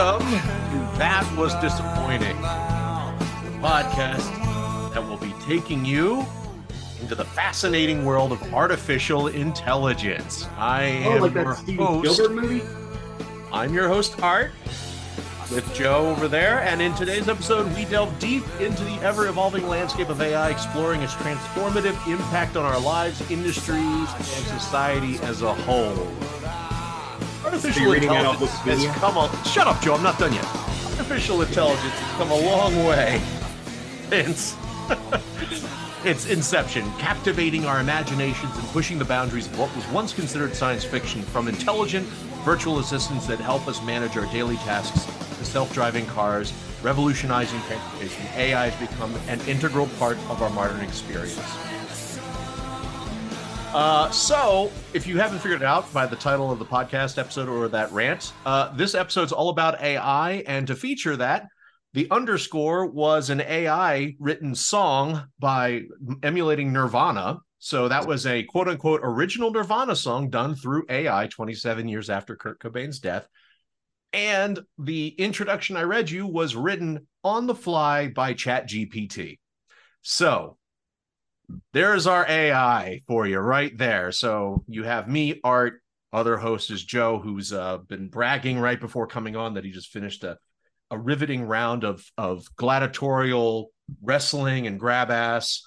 Welcome to That Was Disappointing, the podcast that will be taking you into the fascinating world of artificial intelligence. I Oh, am like your host. I'm your host, Art, with Joe over there. And in today's episode, we delve deep into the ever evolving landscape of AI, exploring its transformative impact on our lives, industries, and society as a whole. Artificial you're reading that off intelligence has come a shut up, Joe. I'm not done yet. Artificial intelligence has come a long way since its inception, captivating our imaginations and pushing the boundaries of what was once considered science fiction from intelligent virtual assistants that help us manage our daily tasks to self-driving cars, revolutionizing transportation. AI has become an integral part of our modern experience. Uh, so, if you haven't figured it out by the title of the podcast episode or that rant, uh, this episode's all about AI. And to feature that, the underscore was an AI written song by emulating Nirvana. So that was a quote unquote original Nirvana song done through AI 27 years after Kurt Cobain's death. And the introduction I read you was written on the fly by ChatGPT. So there's our AI for you right there. So you have me, Art. Other host is Joe, who's uh, been bragging right before coming on that he just finished a, a riveting round of of gladiatorial wrestling and grab ass.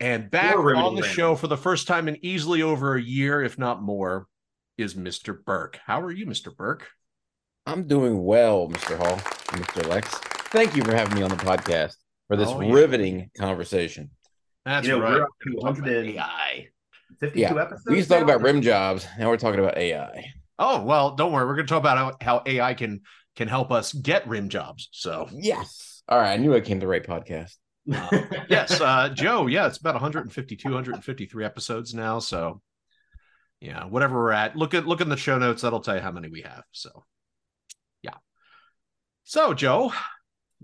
And back on the round. show for the first time in easily over a year, if not more, is Mr. Burke. How are you, Mr. Burke? I'm doing well, Mr. Hall, Mr. Lex. Thank you for having me on the podcast for this Oh, yeah. riveting conversation. That's You know, right. we're up to 100 AI. 52 Yeah, episodes. We used to talk about rim jobs. Now we're talking about AI. Oh well, don't worry. We're going to talk about how, how AI can can help us get rim jobs. So Yes. All right. I knew I came to the right podcast. Uh, yes, uh, Joe. Yeah, it's about 152, 153 episodes now. So, yeah, whatever we're at, look at look in the show notes. That'll tell you how many we have. So, yeah. So, Joe,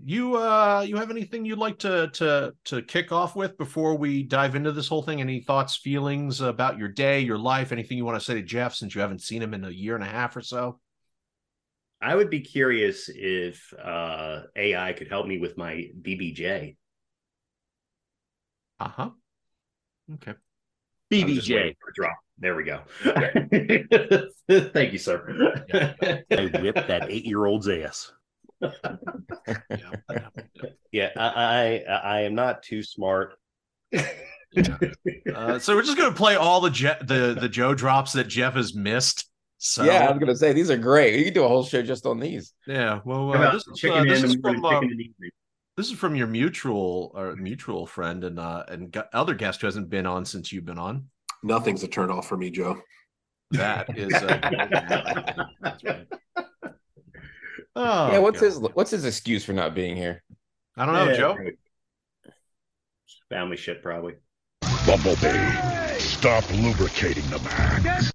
you uh, you have anything you'd like to to to kick off with before we dive into this whole thing? Any thoughts, feelings about your day, your life? Anything you want to say to Jeff since you haven't seen him in a year and a half or so? I would be curious if uh, AI could help me with my BBJ. Uh huh. Okay. I'm just waiting for drop. There we go. Thank you, sir. I whipped that eight year old's ass. Yeah. I, I I am not too smart. Uh, so we're just gonna play all the Je- the the Joe drops that Jeff has missed. So yeah, I was gonna say these are great. You can do a whole show just on these. yeah. Well, uh, this, is, chicken uh, this is from chicken in the evening? this is from your mutual or mutual friend and uh and gu- other guest who hasn't been on since you've been on. Nothing's a turn off for me, Joe. That is. Uh, that's right. Oh, yeah, what's God. his what's his excuse for not being here? I don't know, Yeah, Joe. Family shit, probably. Bumblebee, stop lubricating the max.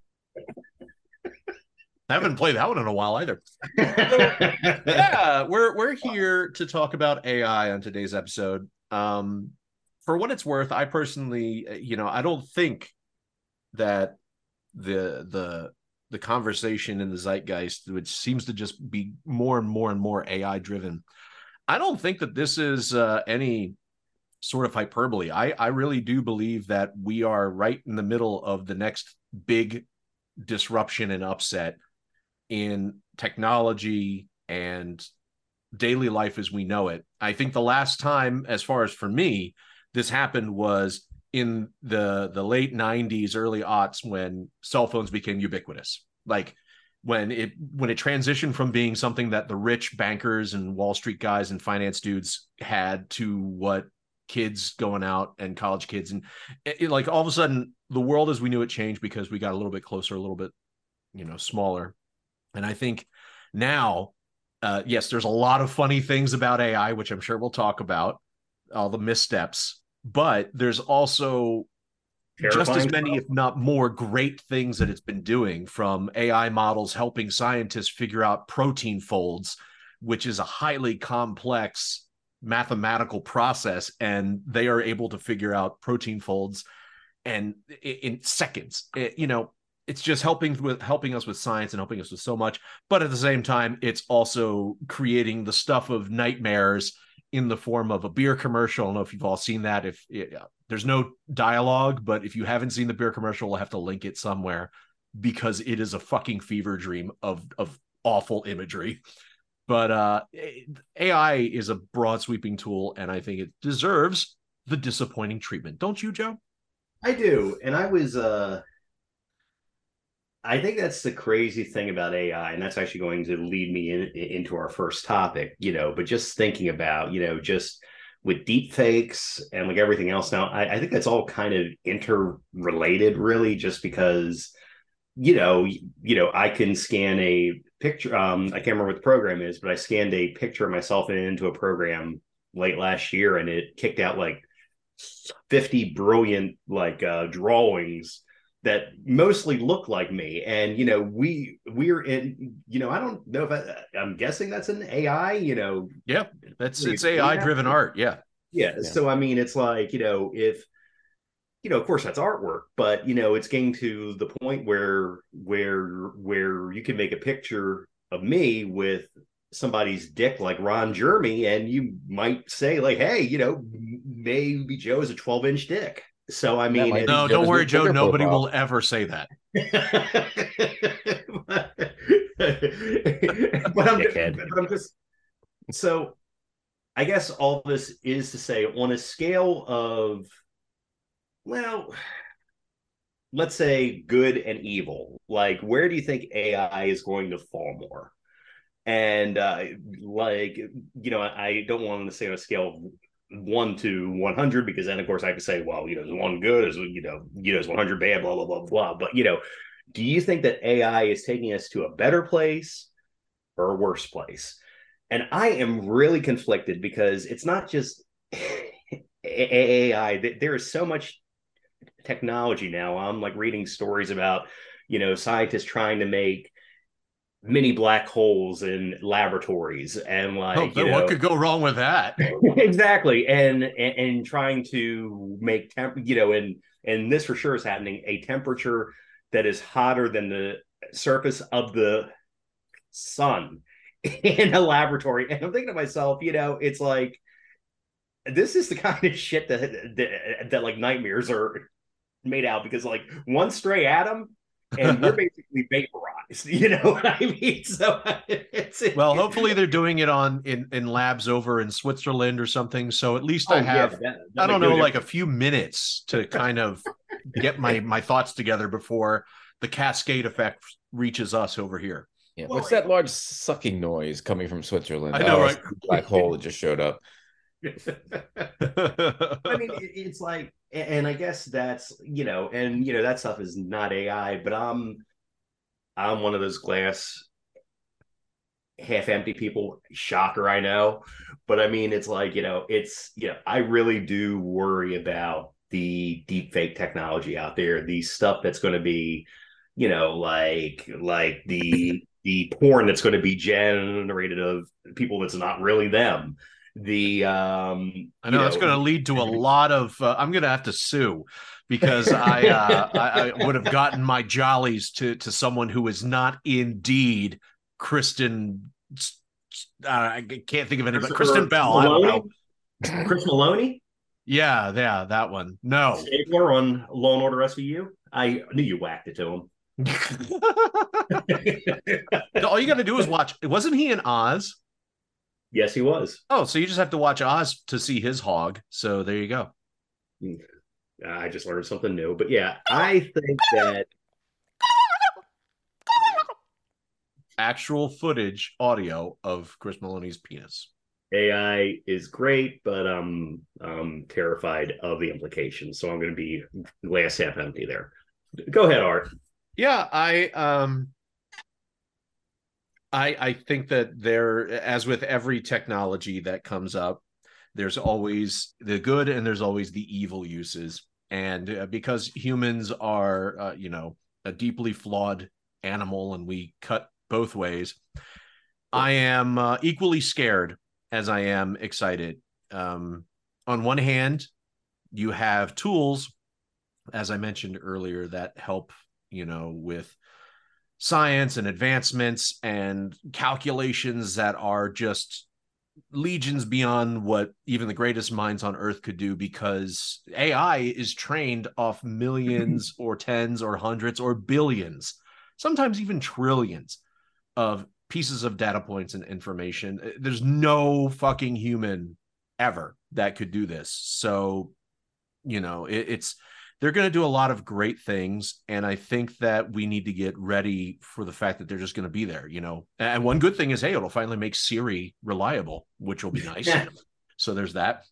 I haven't played that one in a while either. yeah, we're we're here to talk about AI on today's episode. Um, for what it's worth, I personally, uh, you know, I don't think that the the the conversation in the zeitgeist, which seems to just be more and more and more AI driven, I don't think that this is uh, any sort of hyperbole. I I really do believe that we are right in the middle of the next big disruption and upset in technology and daily life as we know it. I think the last time, as far as for me, this happened was in the the late 90s, early aughts when cell phones became ubiquitous. Like when it when it transitioned from being something that the rich bankers and Wall Street guys and finance dudes had to what kids going out and college kids. And it, it- like all of a sudden the world as we knew it changed because we got a little bit closer, a little bit you know smaller. And I think now, uh, yes, there's a lot of funny things about AI, which I'm sure we'll talk about, all the missteps, but there's also just as many, stuff. if not more, great things that it's been doing from AI models helping scientists figure out protein folds, which is a highly complex mathematical process. And they are able to figure out protein folds and in seconds. It- you know, it's just helping with helping us with science and helping us with so much but at the same time it's also creating the stuff of nightmares in the form of a beer commercial. I don't know if you've all seen that. If there's no dialogue but if you haven't seen the beer commercial we'll have to link it somewhere because it is a fucking fever dream of of awful imagery. But uh ai is a broad sweeping tool and i think it deserves the disappointing treatment. Don't you joe? I do. And I was uh I think that's the crazy thing about AI, and that's actually going to lead me in, into our first topic, you know, but just thinking about, you know, just with deep fakes and like everything else now, I, I think that's all kind of interrelated, really, just because, you know, you know, I can scan a picture. Um, I can't remember what the program is, but I scanned a picture of myself into a program late last year and it kicked out like 50 brilliant like uh drawings that mostly look like me and you know we we're in you know i don't know if I, i'm guessing that's an ai you know yeah that's it's ai driven art yeah. yeah Yeah. so i mean it's like you know if you know of course that's artwork but you know it's getting to the point where where where you can make a picture of me with somebody's dick like Ron Jeremy, and you might say like, "Hey, you know, maybe Joe is a 12 inch dick." So I mean, might it- no don't worry joe nobody profile. will ever say that but I'm, Dickhead. but I'm just so. I guess all this is to say, on a scale of, well, let's say good and evil, like where do you think AI is going to fall more? And uh, like, you know, I don't want to say on a scale of one to 100 because then of course i could say well you know is one good? Is you know you know is 100 bad? Blah blah blah blah. But you know do you think that ai is taking us to a better place or a worse place? And i am really conflicted because it's not just ai there is so much technology now. I'm like reading stories about you know scientists trying to make mini black holes in laboratories and oh, like oh, you know, what could go wrong with that? Exactly. And, and and trying to make temp you know and and this for sure is happening a temperature that is hotter than the surface of the sun in a laboratory. And i'm thinking to myself you know it's like this is the kind of shit that that, that like nightmares are made out because like one stray atom and we're basically vaporized you know what i mean so it's well hopefully they're doing it on in in labs over in switzerland or something so at least Oh, i yeah, have that- that i don't know like a few minutes to kind of get my my thoughts together before the cascade effect reaches us over here Yeah. Well, What's that large sucking noise coming from Switzerland? I know, Oh, right? Black hole that just showed up. I mean, it- it's like, and I guess that's you know, and you know that stuff is not AI, but I'm, I'm one of those glass half empty people. Shocker, I know, but I mean, it's like you know, it's you know, I really do worry about the deep fake technology out there, the stuff that's going to be, you know, like like the the porn that's going to be generated of people that's not really them. The um, I know, you that's going to lead to a lot of. Uh, I'm going to have to sue because I, uh, I I would have gotten my jollies to to someone who is not indeed Kristen. Uh, I can't think of anybody. Kristen Bell. I don't know. Chris Meloni, Yeah, yeah, that one. No. Stabler on Law and Order SVU. I knew you whacked it to him. All you got to do is watch. Wasn't he in Oz? Yes, he was. Oh, so you just have to watch Oz to see his hog. So there you go. I just learned something new. But yeah, I think that Actual footage, audio of Chris Meloni's penis. AI is great, but I'm I'm terrified of the implications. So I'm going to be glass half empty there. Go ahead, Art. Yeah, I um I I think that there as with every technology that comes up, there's always the good and there's always the evil uses. And uh, because humans are uh, you know, a deeply flawed animal and we cut both ways, I am uh, equally scared as I am excited. Um on one hand, you have tools as I mentioned earlier that help you know, with science and advancements and calculations that are just legions beyond what even the greatest minds on earth could do because AI is trained off millions or tens or hundreds or billions, sometimes even trillions of pieces of data points and information. Uh, there's no fucking human ever that could do this. So, you know, it, it's they're going to do a lot of great things and i think that we need to get ready for the fact that they're just going to be there you know? And one good thing is hey it'll finally make siri reliable which will be nice. So there's that.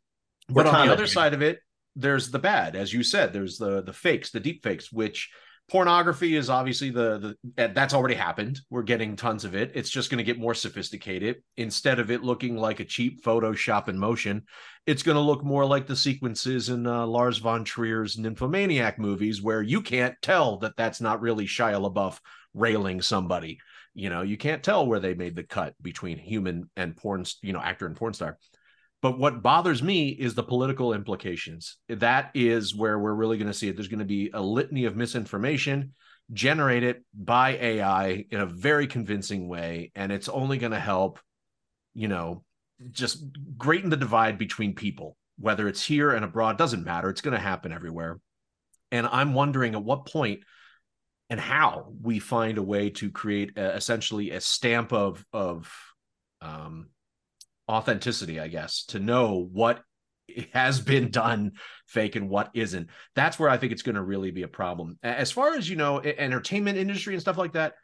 But on the other side of it there's the bad as you said there's the the fakes the deep fakes which pornography is obviously the the that's already happened. We're getting tons of it. It's just going to get more sophisticated. Instead of it looking like a cheap photoshop in motion it's going to look more like the sequences in uh, lars von trier's nymphomaniac movies where you can't tell that that's not really shia labeouf railing somebody. You know you can't tell where they made the cut between human and porn you know actor and porn star but what bothers me is the political implications. That is where we're really going to see it. There's going to be a litany of misinformation generated by AI in a very convincing way. And it's only going to help, you know, just greaten the divide between people, whether it's here and abroad, doesn't matter. It's going to happen everywhere. And I'm wondering at what point and how we find a way to create a, essentially a stamp of, of, um, authenticity, I guess, to know what has been done fake and what isn't. That's where I think it's going to really be a problem. As far as, you know, entertainment industry and stuff like that,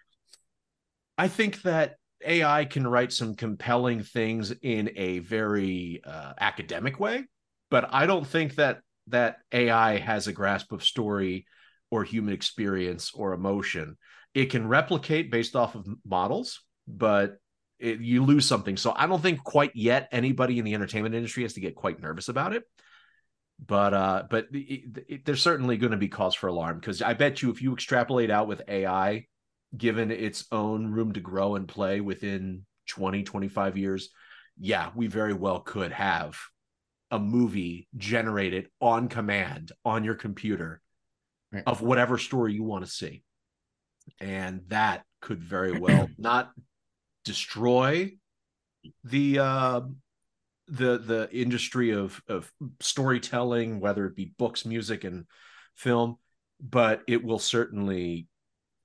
I think that AI can write some compelling things in a very uh, academic way, but I don't think that that AI has a grasp of story or human experience or emotion. It can replicate based off of models, but it, you lose something. So I don't think quite yet anybody in the entertainment industry has to get quite nervous about it. But uh, but it, it, there's certainly going to be cause for alarm because I bet you if you extrapolate out with AI, given its own room to grow and play within 20, 25 years, yeah, we very well could have a movie generated on command on your computer right. of whatever story you want to see. And that could very well not destroy the uh, the the industry of of storytelling, whether it be books, music, and film, but it will certainly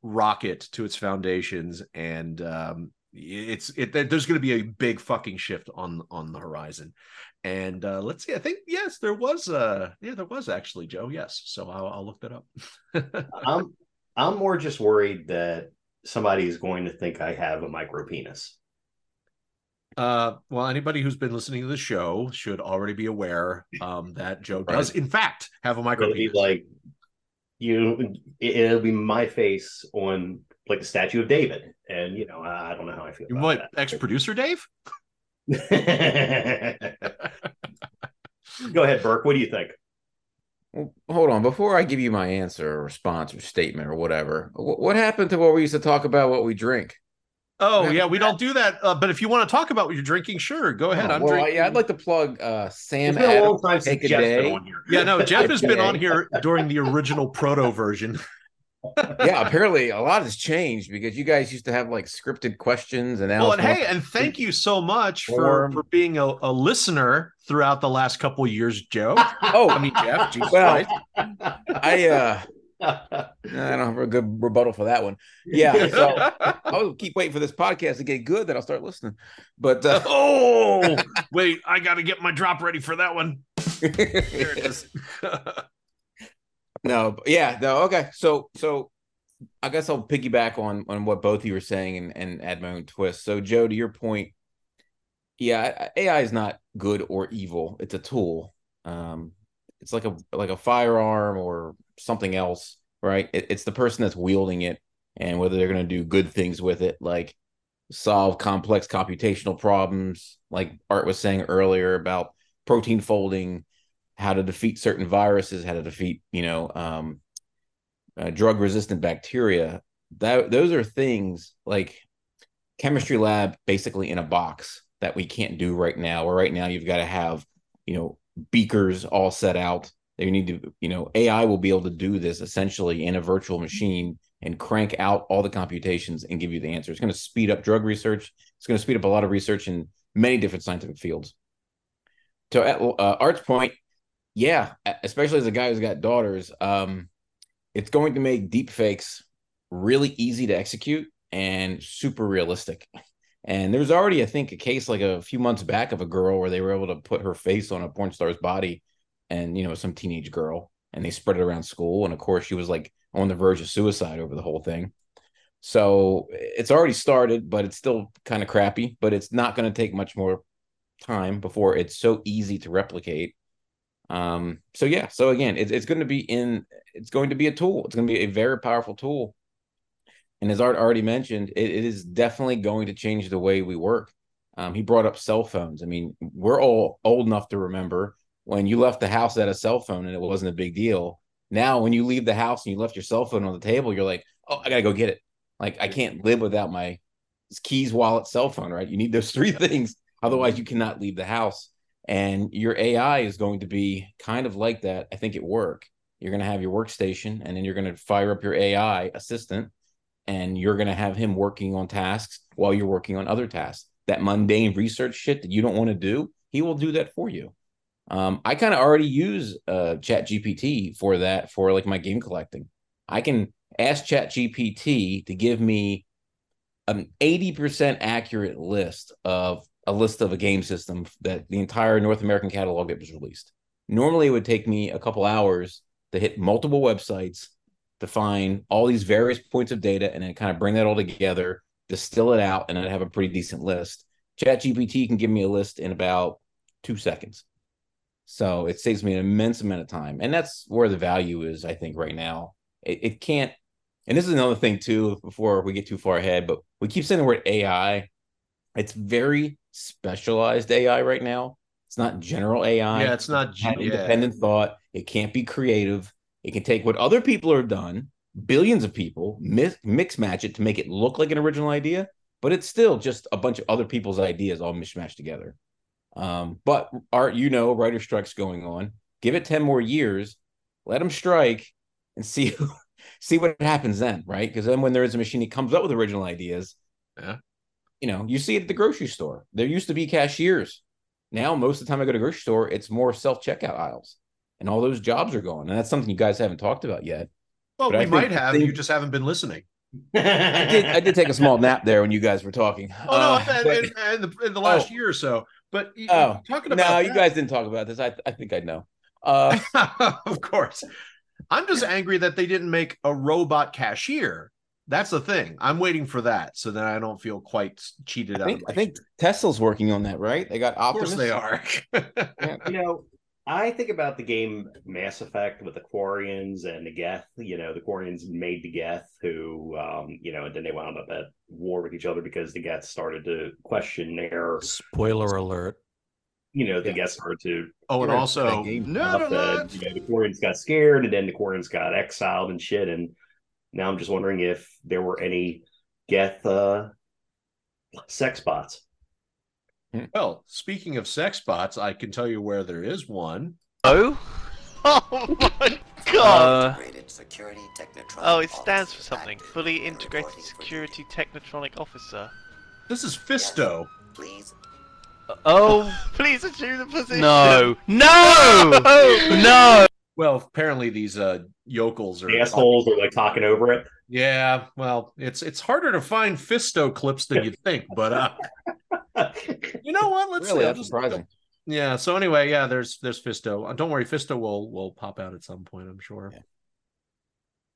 rocket to its foundations and um, it's it there's going to be a big fucking shift on on the horizon. And uh let's see i think yes there was uh yeah there was actually joe yes. So i'll, I'll look that up. I'm i'm more just worried that somebody is going to think I have a micro penis. Uh, well, anybody who's been listening to the show should already be aware um, that Joe right. does, in fact, have a micro penis. Like you, it'll be my face on like the statue of David, and you know, I don't know how I feel. You what ex producer Dave? Go ahead, Burke. What do you think? Well, hold on. Before I give you my answer or response or statement or whatever, what happened to what we used to talk about what we drink? Oh yeah, we don't do that. Uh, but if you want to talk about what you're drinking, sure, go ahead. Oh, I'm well, drinking. Yeah, I'd like to plug uh, Sam Adams. Take a day. Yeah, no, Jeff has been on here during the original proto version. Yeah, apparently a lot has changed because you guys used to have like scripted questions and. Well, and hey, and thank you so much for for being a, a listener throughout the last couple years, Joe. oh, I mean Jeff. Jesus well, I uh. I don't have a good rebuttal for that one. Yeah, so I'll keep waiting for this podcast to get good, then I'll start listening. But uh... oh, wait, I got to get my drop ready for that one. There it is no, yeah, no, okay. So, so I guess I'll piggyback on on what both of you were saying and, and add my own twist. So, Joe, to your point, yeah, AI is not good or evil. It's a tool. Um, it's like a like a firearm or something else, right? It, it's the person that's wielding it and whether they're going to do good things with it, like solve complex computational problems, like Art was saying earlier about protein folding how to defeat certain viruses, how to defeat, you know, um, uh, drug resistant bacteria. That those are things like chemistry lab basically in a box that we can't do right now. Where right now you've got to have, you know, beakers all set out They need to, you know, AI will be able to do this essentially in a virtual machine and crank out all the computations and give you the answer. It's going to speed up drug research. It's going to speed up a lot of research in many different scientific fields. To uh, Art's point, yeah, especially as a guy who's got daughters, um, it's going to make deep fakes really easy to execute and super realistic. And there's already, I think, a case like a few months back of a girl where they were able to put her face on a porn star's body and, you know, some teenage girl and they spread it around school. And of course, she was like on the verge of suicide over the whole thing. So it's already started, but it's still kind of crappy, but it's not going to take much more time before it's so easy to replicate. Um, so yeah, so again, it's, it's going to be in, it's going to be a tool. It's going to be a very powerful tool and as Art already mentioned, it, it is definitely going to change the way we work. Um, he brought up cell phones. I mean, we're all old enough to remember when you left the house at a cell phone and it wasn't a big deal. Now, when you leave the house and you left your cell phone on the table, you're like, oh, I gotta go get it. Like I can't live without my keys, wallet, cell phone. Right? You need those three things, otherwise you cannot leave the house. And your AI is going to be kind of like that. I think at work, you're going to have your workstation, and then you're going to fire up your AI assistant, and you're going to have him working on tasks while you're working on other tasks. That mundane research shit that you don't want to do, he will do that for you. Um, I kind of already use uh, Chat GPT for that for like my game collecting. I can ask Chat GPT to give me an 80% accurate list of a list of a game system that the entire North American catalog that was released. Normally, it would take me a couple hours to hit multiple websites, to find all these various points of data and then kind of bring that all together, distill it out, and I'd have a pretty decent list. ChatGPT can give me a list in about two seconds. So it saves me an immense amount of time. And that's where the value is, I think, right now. It, it can't, and this is another thing too, before we get too far ahead, but we keep saying the word AI. It's very specialized AI right now. It's not general AI. Yeah, it's not yeah. independent thought. It can't be creative. It can take what other people have done, billions of people, mix, mix match it to make it look like an original idea, but it's still just a bunch of other people's ideas all mishmashed together. Um, but art, you know, writer strikes going on. Give it 10 more years, let them strike and see see what happens then, right? Because then when there is a machine that comes up with original ideas, yeah, you know, you see it at the grocery store. There used to be cashiers. Now, most of the time I go to grocery store, it's more self-checkout aisles and all those jobs are gone. And that's something you guys haven't talked about yet. Well, but we might have. Think... You just haven't been listening. I did. I did take a small nap there when you guys were talking. Oh uh, no, but... in, in, the, in, the, last oh. year or so. But oh, talking about no, that... you guys didn't talk about this. I I think I know. Uh, of course, I'm just angry that they didn't make a robot cashier. That's the thing. I'm waiting for that, so that I don't feel quite cheated I think, out. I think Tesla's working on that, right? They got Optimus. Of course they are. yeah. You know, I think about the game Mass Effect with the Quarians and the Geth. You know, the Quarians made the Geth, who, um, you know, and then they wound up at war with each other because the Geth started to question their. Spoiler alert. You know, the yeah. Geth started to. Oh, and also, not the, you know, the Quarians got scared, and then the Quarians got exiled and shit. And now I'm just wondering if there were any Geth uh, sex bots. Well, speaking of sex bots, I can tell you where there is one. Oh? Oh my god! Uh, oh, it stands for something. Fully integrated security technotronic officer. This is Fisto. Please. Oh, please assume the position. No, no, no. Well, apparently these uh, yokels are the assholes are like talking over it. Yeah, well, it's it's harder to find Fisto clips than you think, but uh, you know what? Let's really, that's just, surprising. Yeah. So anyway, yeah, there's there's Fisto. Uh, don't worry, Fisto will will pop out at some point, I'm sure. Yeah.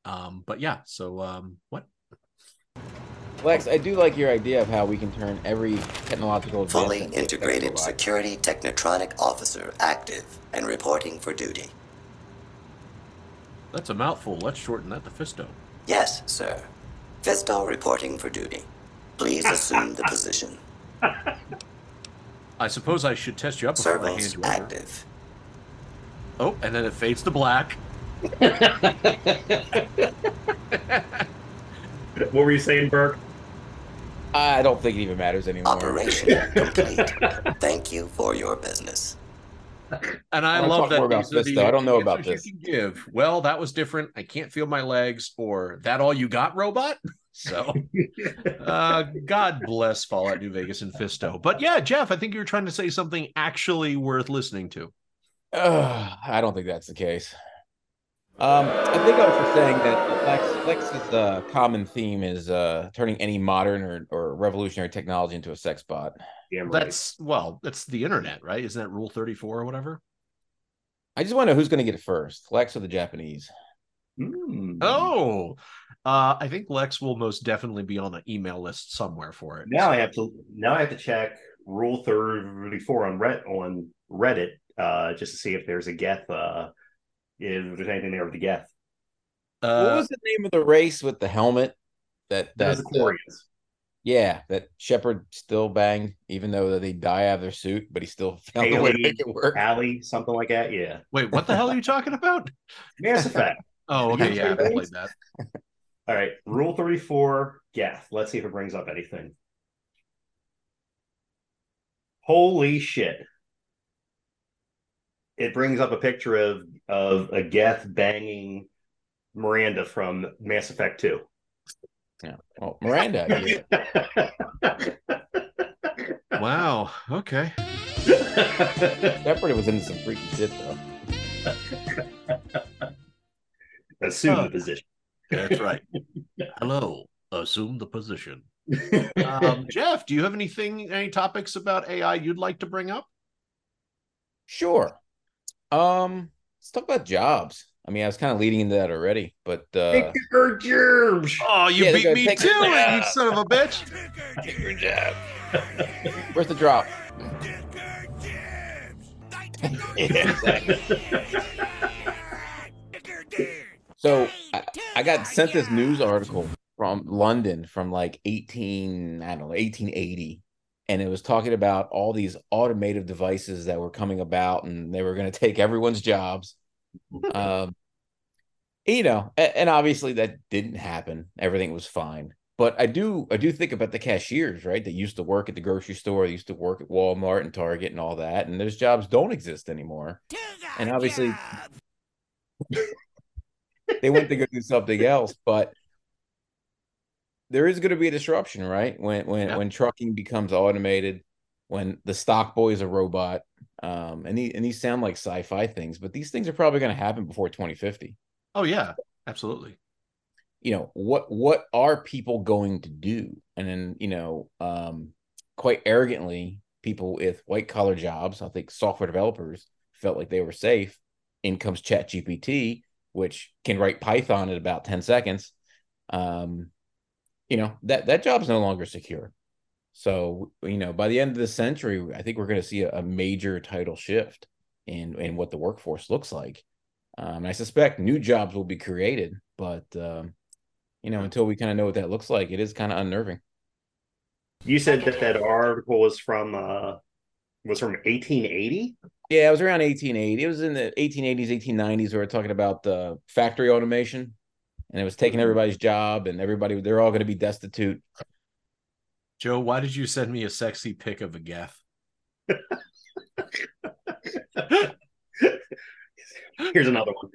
Um, but yeah. So um, what? Lex, I do like your idea of how we can turn every technological fully integrated security technotronic officer active and reporting for duty. That's a mouthful. Let's shorten that to Fisto. Yes, sir. Fisto reporting for duty. Please assume the position. I suppose I should test you up before Servos I hand you active. Oh, and then it fades to black. what were you saying, Burke? I don't think it even matters anymore. Operation complete. Thank you for your business. And I, I love that about this, the though. I don't know about this. you can give. Well, that was different. I can't feel my legs, or that all you got, robot. So, uh, God bless Fallout New Vegas and Fisto. But yeah, Jeff, I think you were trying to say something actually worth listening to. Uh, I don't think that's the case. Um, I think I was just saying that Lex, Lex's uh, common theme is uh, turning any modern or, or revolutionary technology into a sex bot. Damn right. That's well, that's the internet, right? Isn't that Rule Thirty Four or whatever? I just want to know who's going to get it first, Lex or the Japanese. Hmm. Oh, uh, I think Lex will most definitely be on the email list somewhere for it. Now I have to now I have to check Rule Thirty Four on Red on Reddit uh, just to see if there's a Geth uh, if there's anything there with the Geth. what Uh, was the name of the race with the helmet? That That that is the Quarians. Yeah, that Shepard still banged, even though they die out of their suit, but he still found a way to make it work. Alley, something like that. Yeah, wait, what the hell are you talking about? Mass Effect. Oh, okay, yeah, I haven't played that. All right, Rule Thirty Four Geth. Let's see if it brings up anything. Holy shit! It brings up a picture of of a Geth banging Miranda from Mass Effect Two. Yeah. Well, Miranda. Wow. Okay. Shepard was into some freaky shit though. Assume Oh. the position. That's right. Hello. Assume the position. Um, Jeff, do you have anything, any topics about AI you'd like to bring up? Sure. Um, let's talk about jobs. I mean, I was kind of leading into that already, but uh Her germs. Oh, you Yeah, beat me take to it it, you son of a bitch. good job. Where's the drop? yeah, exactly. So I, I got sent this news article from London from like 18, I don't know, 1880. And it was talking about all these automated devices that were coming about and they were going to take everyone's jobs. Um, you know, a- and obviously that didn't happen. Everything was fine. But I do I do think about the cashiers, right? That used to work at the grocery store, they used to work at Walmart and Target and all that, and those jobs don't exist anymore. And obviously they went to go do something else, but there is going to be a disruption, right? When when Yeah. when trucking becomes automated, when the stock boy is a robot, um, and these and these sound like sci-fi things, but these things are probably going to happen before 2050. Oh, yeah, absolutely. You know what what are people going to do? And then you know, um, quite arrogantly, people with white collar jobs, I think software developers felt like they were safe. In comes Chat GPT, which can write Python in about 10 seconds. Um, you know, that that job's no longer secure. So, you know, by the end of the century, I think we're going to see a, a major title shift in in what the workforce looks like. Um, and I suspect new jobs will be created, but um, you know, until we kind of know what that looks like, it is kind of unnerving. You said that that article was from uh was from 1880. Yeah, it was around 1880. It was in the 1880s, 1890s. We were talking about the factory automation, and it was taking everybody's job, and everybody they're all going to be destitute. Joe, why did you send me a sexy pic of a Geth? Here's another one.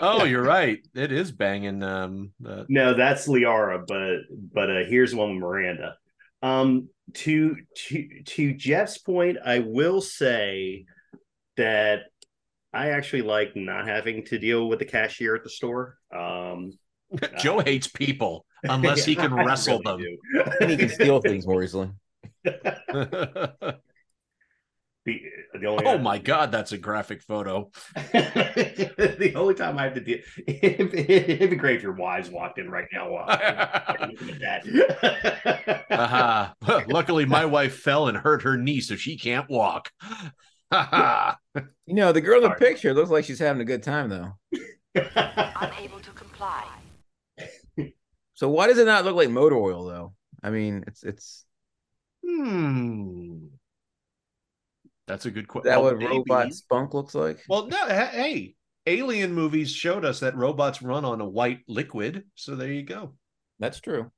Oh, you're right. It is banging. Um, the, no, that's Liara, but but uh, here's one with Miranda. Um, to to to Jeff's point, I will say that I actually like not having to deal with the cashier at the store. Um, Joe hates people unless he can wrestle really and he can steal things more easily. the, the only oh my god, that's a graphic photo. the only time I have to deal, it'd, it'd be great if your wives walked in right now. While I'm looking at that. Aha. Luckily, my wife fell and hurt her knee, so she can't walk. Ha You know, the girl in the Sorry. picture looks like she's having a good time though. Unable to comply. So why does it not look like motor oil though? I mean, it's it's Hmm. That's a good question. that what robot spunk looks like? Well, no. Hey, alien movies showed us that robots run on a white liquid. So there you go. That's true.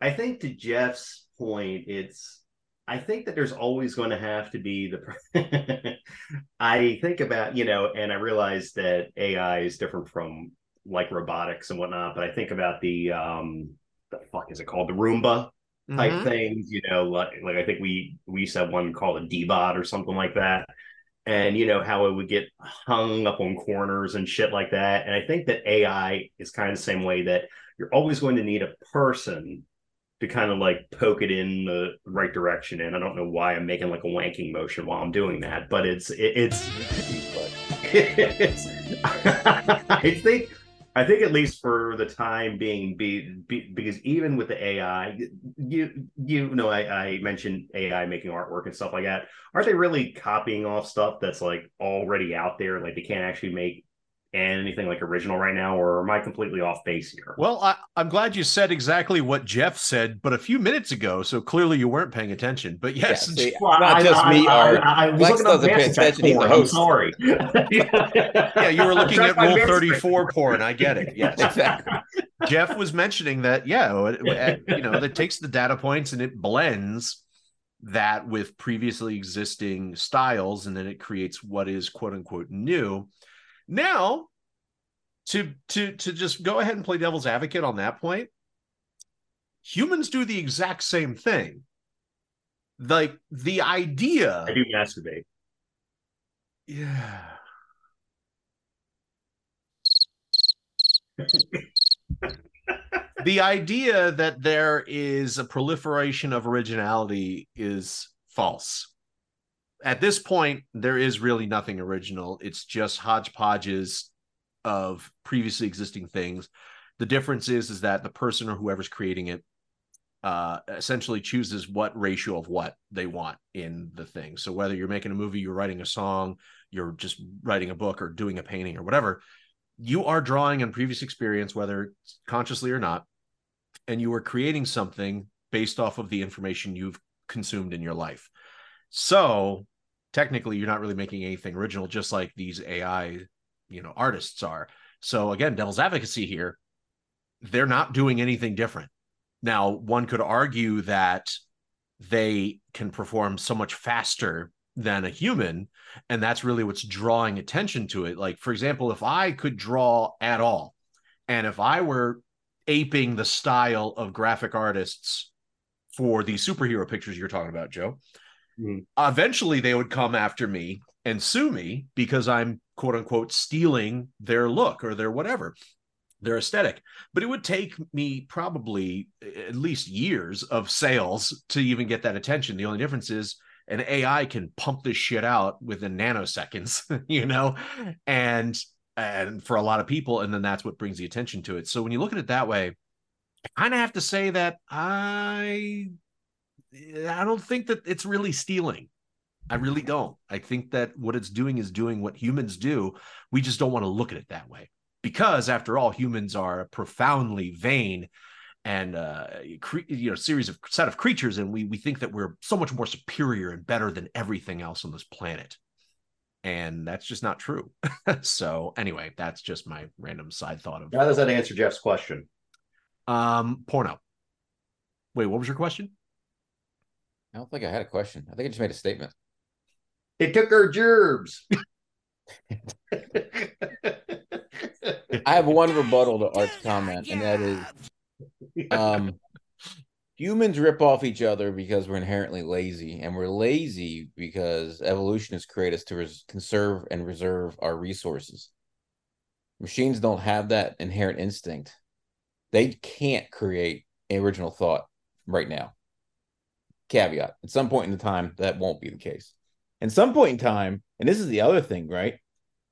I think to Jeff's point, it's I think that there's always going to have to be the. I think about you know, and I realize that AI is different from like robotics and whatnot, but I think about the um, the fuck is it called the Roomba type Mhm. things, you know, like like I think we we used to have one called a D-bot or something like that. And you know how it would get hung up on corners and shit like that. And I think that AI is kind of the same way that you're always going to need a person to kind of like poke it in the right direction. And I don't know why I'm making like a wanking motion while I'm doing that, but it's it, it's it's I think I think at least for the time being, be, be because even with the AI, you you know, I, I mentioned AI making artwork and stuff like that. Aren't they really copying off stuff that's like already out there? Like they can't actually make anything like original right now, or am I completely off base here? Well, I, I'm glad you said exactly what Jeff said, but a few minutes ago. So clearly you weren't paying attention. But yes, see, Well, not I- just I- me, I- Art. I, I was Lex looking up doesn't pay Mass attention, he's the porn, I'm host. sorry. yeah, you were looking at Rule Mass Effect 34 porn. I get it. Yes. Exactly. Jeff was mentioning that, yeah, it- it- you know, that takes the data points and it blends that with previously existing styles, and then it creates what is quote unquote new. Now, to to to just go ahead and play devil's advocate on that point, humans do the exact same thing. Like the idea I do masturbate. yeah. the idea that there is a proliferation of originality is false. At this point, there is really nothing original. It's just hodgepodges of previously existing things. The difference is is that the person or whoever's creating it uh essentially chooses what ratio of what they want in the thing. So whether you're making a movie, you're writing a song, you're just writing a book or doing a painting or whatever, you are drawing on previous experience, whether consciously or not, and you are creating something based off of the information you've consumed in your life. So technically, you're not really making anything original, just like these AI, you know, artists are. So again, devil's advocacy here, they're not doing anything different. Now, one could argue that they can perform so much faster than a human and that's really what's drawing attention to it like for example if i could draw at all and if i were aping the style of graphic artists for the superhero pictures you're talking about joe Mhm. eventually they would come after me and sue me because i'm quote unquote stealing their look or their whatever their aesthetic but it would take me probably at least years of sales to even get that attention the only difference is an AI can pump this shit out within nanoseconds, you know, and and for a lot of people, and then that's what brings the attention to it. So when you look at it that way, I kind of have to say that I I don't think that it's really stealing. I really don't. I think that what it's doing is doing what humans do. We just don't want to look at it that way because, after all, humans are profoundly vain and uh cre- you know series of set of creatures and we we think that we're so much more superior and better than everything else on this planet and that's just not true so anyway that's just my random side thought of How does that answer Jeff's question? um porno wait what was your question I don't think I had a question. I think I just made a statement. It took our gerbs. I have one rebuttal to Art's comment, and that is um humans rip off each other because we're inherently lazy and we're lazy because evolution has created us to res- conserve and reserve our resources machines don't have that inherent instinct they can't create original thought right now caveat at some point in the time that won't be the case. At some point in time and this is the other thing right?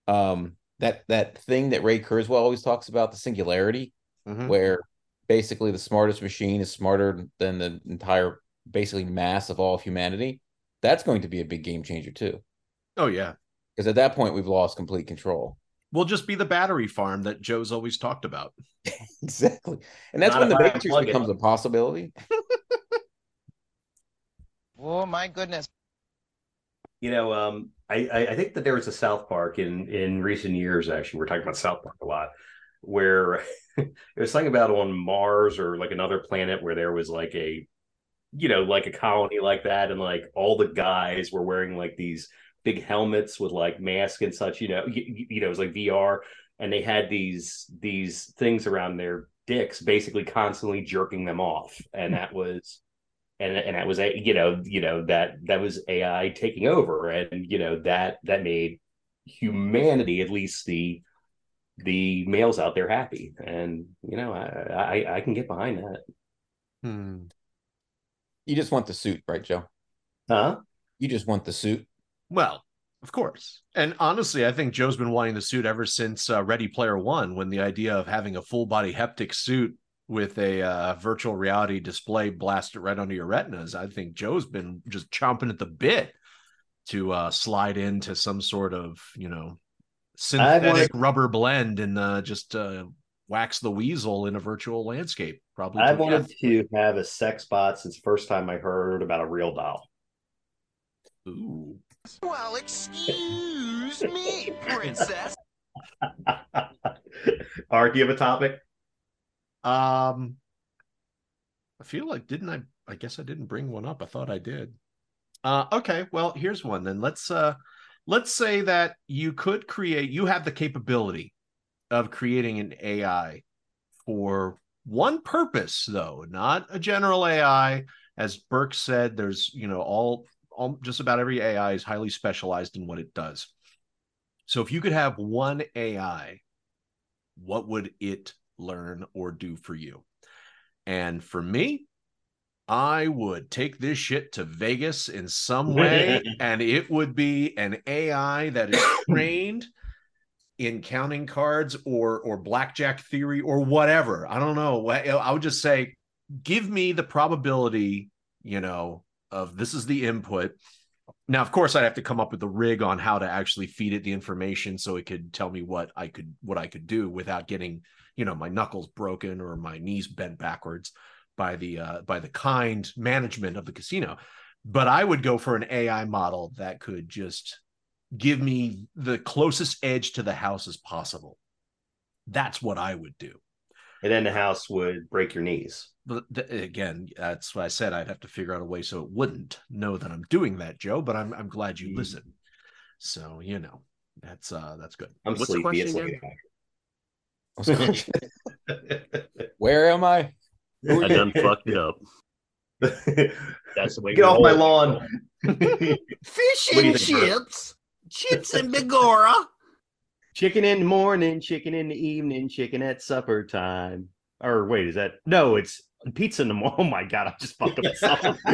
Um that that thing that ray kurzweil always talks about the singularity Mhm. where basically the smartest machine is smarter than the entire basically mass of all of humanity that's going to be a big game changer too. Oh yeah. Because at that point we've lost complete control. We'll just be the battery farm that joe's always talked about. Exactly. And that's Not when the matrix unplug it. becomes a possibility Oh my goodness. You know, um, I, I think that there was a South Park in in recent years. Actually, we're talking about South Park a lot, where it was something about on Mars or like another planet where there was like a you know, like a colony like that, and like all the guys were wearing like these big helmets with like masks and such. You know, you, you know, it was like VR, and they had these these things around their dicks, basically constantly jerking them off, and that was. And, and that was a you know you know that that was AI taking over and you know that that made humanity at least the the males out there happy and you know i i, I can get behind that Hmm. You just want the suit, right, Joe? huh You just want the suit. Well, of course. And honestly, I think Joe's been wanting the suit ever since uh, Ready Player One, when the idea of having a full body haptic suit with a uh, virtual reality display blasted right under your retinas. I think Joe's been just chomping at the bit to uh, slide into some sort of, you know, synthetic rubber blend and uh, just uh, wax the weasel in a virtual landscape. Probably. i to wanted death. to have a sex bot since the first time i heard about a real doll Ooh. Well, excuse me, princess. art do you have a topic Um, I feel like didn't I? I guess I didn't bring one up. I thought I did. Uh, okay. Well, here's one then. Let's uh, let's say that you could create. You have the capability of creating an AI for one purpose, though, not a general AI. As Burke said, there's you know all all just about every AI is highly specialized in what it does. So if you could have one AI, what would it learn or do for you? And for me, I would take this shit to Vegas in some way, and it would be an AI that is trained in counting cards or or blackjack theory or whatever. I don't know. I would just say, give me the probability, you know, of this is the input. Now, of course, I'd have to come up with the rig on how to actually feed it the information so it could tell me what I could what I could do without getting, you know, my knuckles broken or my knees bent backwards by the uh, by the kind management of the casino. But I would go for an AI model that could just give me the closest edge to the house as possible. That's what I would do. And then the house would break your knees But th- again, that's why I said I'd have to figure out a way so it wouldn't know that I'm doing that, Joe. But I'm I'm glad you Mm. listened. So you know that's uh that's good. i'm What's the sleepy question it's again? Where am I? Who I done fucked it up. That's the way. Get we off my lawn. Fish What do you and chips. Chips and Bigora. Chicken in the morning, chicken in the evening, chicken at supper time. Or wait, is that no? It's pizza in the morning. Oh my god, I just fucked up myself.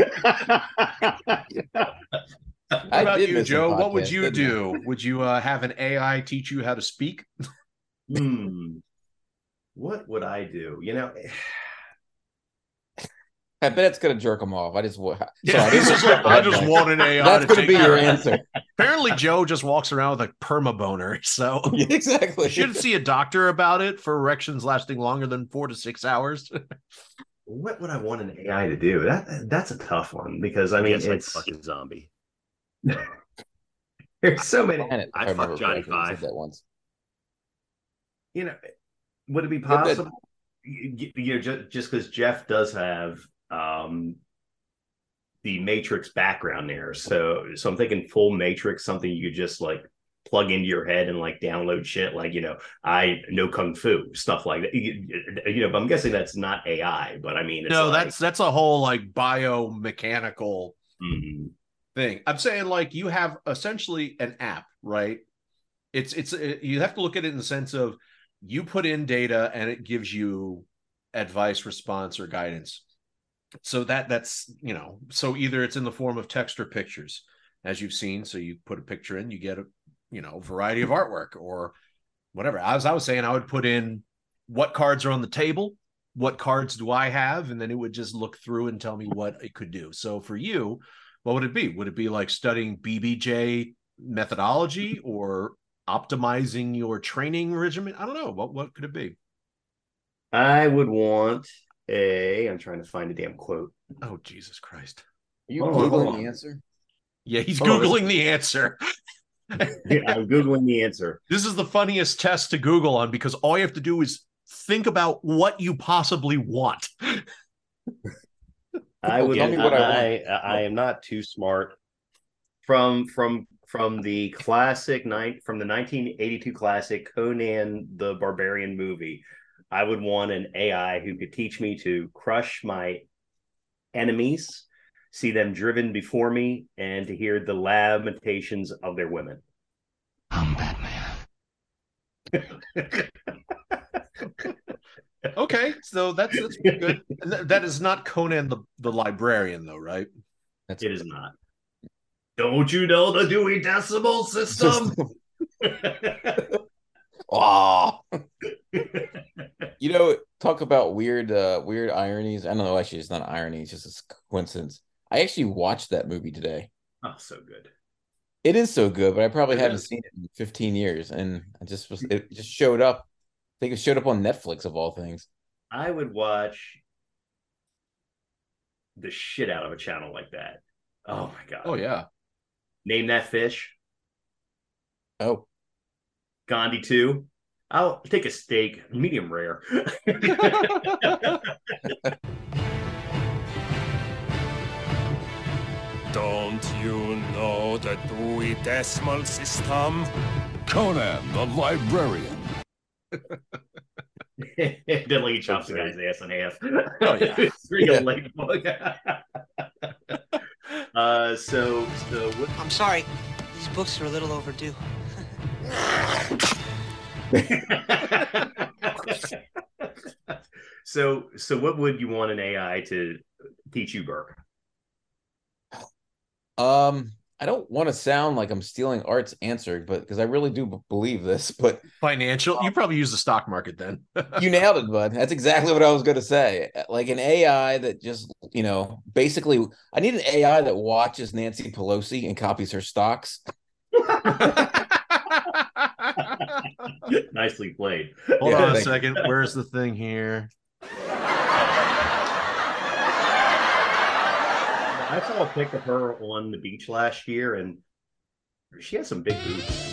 What I about you, miss some Joe? What would you didn't I? do? Would you uh, have an AI teach you how to speak? hmm. What would I do? You know, I bet it's gonna jerk them off. I just wa- Yeah, sorry, he's didn't just like, I just want an AI. That's to gonna be your answer. Apparently, Joe just walks around with a perma boner. So exactly. you should see a doctor about it for erections lasting longer than four to six hours. what would I want an AI to do? That that's a tough one because I I mean, mean, it's like it's fucking zombie. there's so many. Planet, if I fucked remember Johnny correctly, you Five. that once. You know, would it be Yeah, but- possible? You, you know, just just because Jeff does have um the Matrix background there, so so I'm thinking full Matrix, something you could just like plug into your head and like download shit, like you know, I know kung fu stuff like that. You, you know, but I'm guessing that's not AI, but I mean, it's no, like, that's that's a whole like biomechanical Mhm. thing. I'm saying like you have essentially an app, right? It's it's it, you have to look at it in the sense of you put in data and it gives you advice, response, or guidance. So that that's you know so either it's in the form of text or pictures, as you've seen. So you put a picture in, you get a you know variety of artwork or whatever. As I was saying, I would put in what cards are on the table, what cards do I have, and then it would just look through and tell me what it could do. So for you, what would it be? Would it be like studying BJJ methodology or optimizing your training regimen? I don't know. What what could it be? I would want a. I'm trying to find a damn quote. Oh Jesus Christ! Are you Hold on, hold googling the answer? Yeah, he's Hold on, this- googling the answer. I'm googling the answer. This is the funniest test to Google on because all you have to do is think about what you possibly want. I would. Tell me what I I, I am not too smart. from from from the classic night from the 1982 classic Conan the Barbarian movie. I would want an AI who could teach me to crush my enemies, see them driven before me, and to hear the lamentations of their women. I'm Batman. Okay, so that's that's pretty good. That is not Conan the, the librarian, though, right? That's It is not. Don't you know the Dewey Decimal System? Oh, you know, talk about weird, uh, weird ironies. I don't know. Actually, it's not irony. It's just a coincidence. I actually watched that movie today. oh, so good. It is so good, but I probably It haven't is. seen it in 15 years, and I just was. It just showed up. I think it showed up on Netflix of all things. I would watch the shit out of a channel like that. Oh my god. Oh yeah. Name that fish. Oh, Gandhi 2. I'll take a steak, medium rare. Don't you know the Dewey Decimal System? Conan the Librarian. then like he chops the guy's ass in half. Oh, yeah. it's real Yeah. late book. uh so so what I'm sorry. These books are a little overdue. so so what would you want an AI to teach you, Burke? um, I don't want to sound like I'm stealing Art's answer, but because I really do b- believe this, but Financial. You probably use the stock market then. you nailed it, bud. That's exactly what I was going to say. Like an AI that just, you know, basically, I need an AI that watches Nancy Pelosi and copies her stocks. Nicely played. Hold Yeah, on a second. Where's the thing here? I saw a pic of her on the beach last year, and she has some big boobs.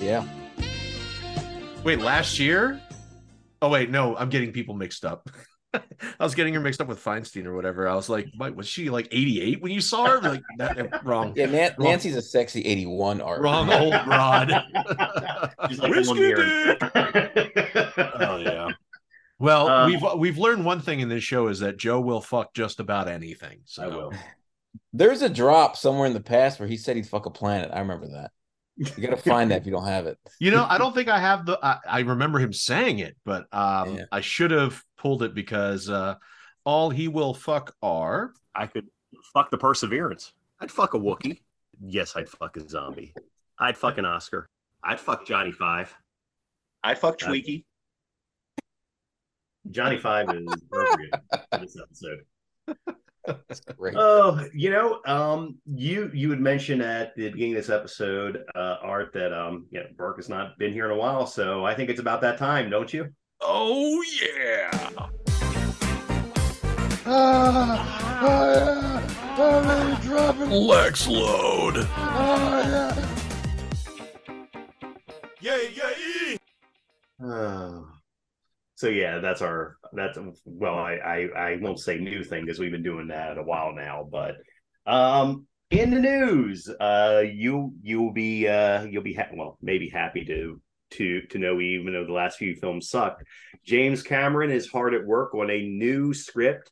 Yeah. Wait, last year? Oh wait, no, I'm getting people mixed up. I was getting her mixed up with Feinstein or whatever. I was like, what, was she like 88 when you saw her? Like that, wrong. Yeah, Nan- Wrong. Nancy's a sexy 81 art. Wrong old rod. She's like Whiskey one year. Oh yeah. Well, Um, we've we've learned one thing in this show is that Joe will fuck just about anything. So I will. There's a drop somewhere in the past where he said he'd fuck a planet. I remember that. You got to find that if you don't have it. You know, I don't think I have the. I, I remember him saying it, but um, Yeah. I should have pulled it because uh, all he will fuck are. I could fuck the Perseverance. I'd fuck a Wookiee. Yes, I'd fuck a zombie. I'd fuck an Oscar. I'd fuck Johnny Five. I'd fuck Twiki. Johnny Five is appropriate for this episode. That's great. Oh, you know, um, you you had mentioned at the beginning of this episode, uh, Art, that um, yeah, Burke has not been here in a while, so I think it's about that time, don't you? Oh yeah! Ah, dropping. Lex load. Oh. So yeah, that's our that's well, I I, I won't say new thing because we've been doing that a while now, but um in the news, uh you you'll be uh you'll be ha- well maybe happy to to to know even though the last few films sucked. James Cameron is hard at work on a new script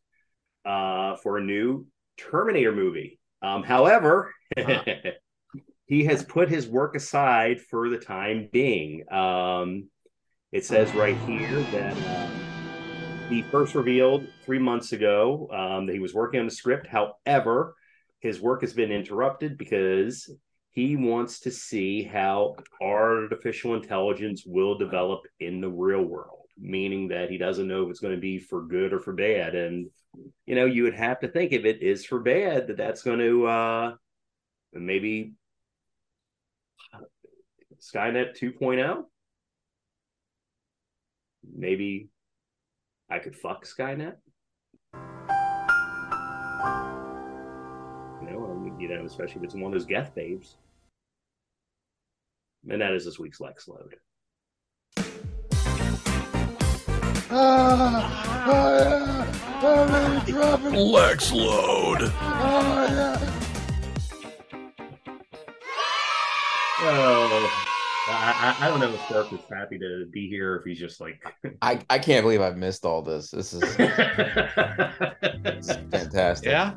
uh for a new Terminator movie. Um however, he has put his work aside for the time being. Um it says right here that um, he first revealed three months ago um, that he was working on the script. However, his work has been interrupted because he wants to see how artificial intelligence will develop in the real world, meaning that he doesn't know if it's going to be for good or for bad. And, you know, you would have to think if it is for bad, that that's going to uh, maybe Skynet 2.0 maybe I could fuck Skynet. You know, um, you know, especially if it's one of those Geth babes. And that is this week's Lex Load. Ah, ah, Lex load. Oh, I, I, I don't know if Burke is happy to be here, if he's just like. I, I can't believe I've missed all this. This is fantastic. Yeah.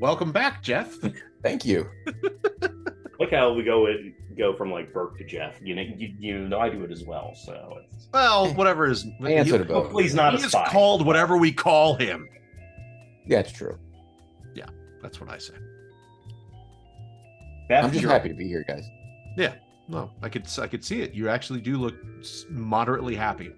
Welcome back, Jeff. Thank you. Look how we go with, go from like Burke to Jeff. You know, you, you know I do it as well. So it's, Well, whatever is. Answer to both. hopefully he's not he a is spy. called whatever we call him. Yeah, it's true. Yeah, that's what I say. Beth, I'm just you're- happy to be here, guys. Yeah. No, I could I could see it. You actually do look moderately happy.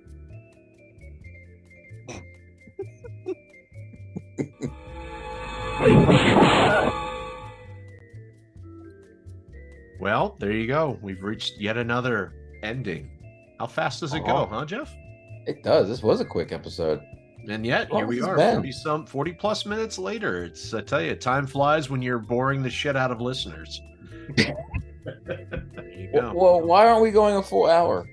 Well, there you go. We've reached yet another ending. How fast does it go, Oh. huh, Jeff? It does. This was a quick episode. And yet, Well, here we it's are, been. 40 some 40 plus minutes later. It's I tell you, time flies when you're boring the shit out of listeners. Well, well, why aren't we going a full hour?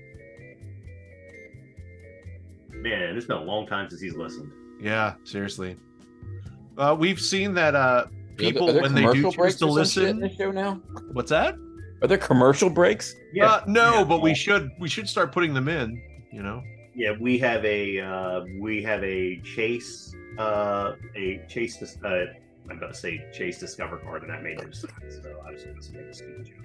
Man, it's been a long time since he's listened. Yeah, seriously. Uh, we've seen that uh, people are there when they do commercial choose to or in listen. this show now? What's that? Are there commercial breaks? Yeah, Uh, no, yeah. but we should we should start putting them in. You know. Yeah, we have a uh, we have a chase uh, a chase. Dis- uh, I'm about to say chase discover card, and that made no sense. So I was going to make a stupid joke.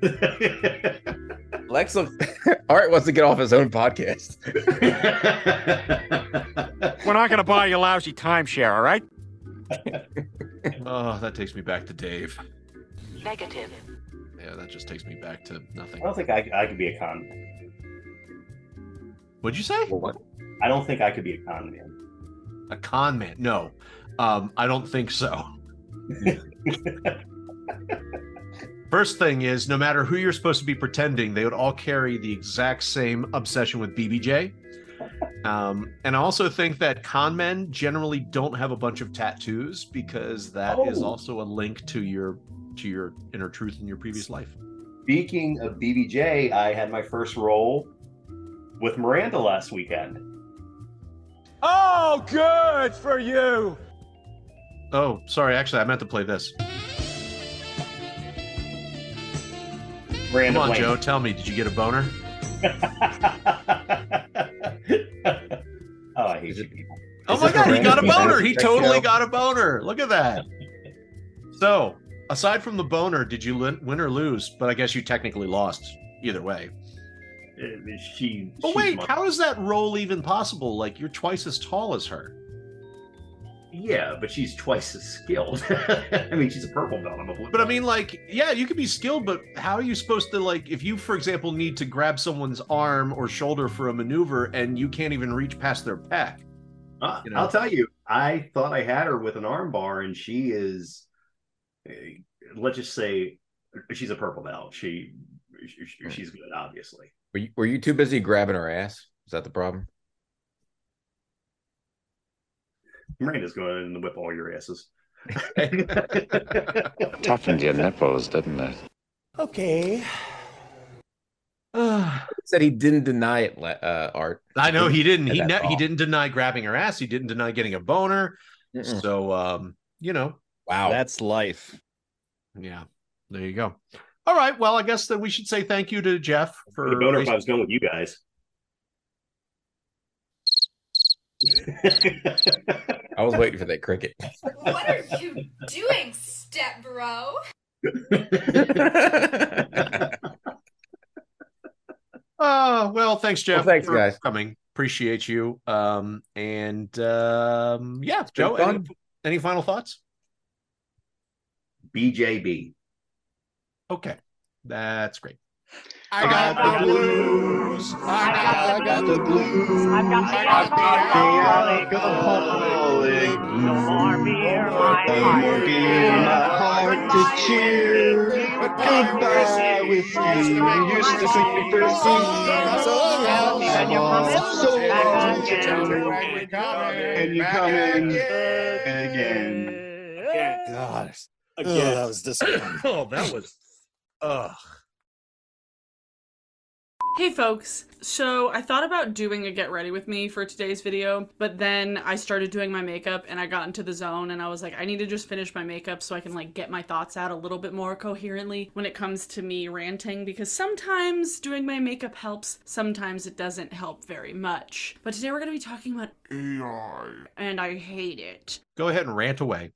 Lex look- Art wants to get off his own podcast. We're not going to buy you lousy timeshare, all right? Oh, that takes me back to Dave. Negative. Yeah, that just takes me back to nothing. I don't think I, I could be a con. What'd you say? What? I don't think I could be a con man. A con man? No, um, I don't think so. First thing is, no matter who you're supposed to be pretending, they would all carry the exact same obsession with BJJ. Um, and I also think that con men generally don't have a bunch of tattoos because that is Oh. also a link to your to your inner truth in your previous life. Speaking of BJJ, I had my first role with Miranda last weekend. Oh, good for you. Oh, sorry. Actually, I meant to play this. Come on, Joe. Tell me, did you get a boner? oh, I hate you people. Oh Is my god, he got a boner. He totally got a boner. Look at that. So, aside from the boner, did you win or lose? But I guess you technically lost either way. Uh, She. But wait, how is that role even possible? Like you're twice as tall as her. Yeah, but she's twice as skilled. I mean, she's a purple belt. I'm a blue. But I mean, like, yeah, you could be skilled, but how are you supposed to like if you, for example, need to grab someone's arm or shoulder for a maneuver and you can't even reach past their pec? Uh, you know. I'll tell you, I thought I had her with an arm bar, and she is. uh, Let's just say, she's a purple belt. She, she she's good, obviously. Were you, were you too busy grabbing her ass? Is that the problem? Miranda's going in to whip all your asses. Toughened your nipples, didn't it? Okay. Said he didn't deny it, uh, Art. I know he didn't. He ne- he didn't deny grabbing her ass. He didn't deny getting a boner. Mm-mm. So, um, you know, Wow. That's life. yeah, there you go. All right. Well, I guess that we should say thank you to Jeff for. the boner if I was going with you guys. I was waiting for that cricket. What are you doing, step bro? Oh well, thanks, Jeff. thanks, for guys. coming. Appreciate you. Um, and um, yeah, Joe. Any, any final thoughts? BJB. Okay, that's great. I got the blues. I got, the blues. I've got the alcoholic. alcoholic. No more beer, my No heart. more my heart to cheer. Goodbye with you. You used to sing me first sing. Oh, so long, And you're coming so long. again. And you're coming again. God. Again. Oh, that was disappointing. Oh, that was. Ugh. Hey folks, so I thought about doing a get ready with me for today's video, but then I started doing my makeup and I got into the zone and I was like, I need to just finish my makeup so I can like get my thoughts out a little bit more coherently when it comes to me ranting because sometimes doing my makeup helps, sometimes it doesn't help very much. But today we're gonna be talking about AI and I hate it. Go ahead and rant away.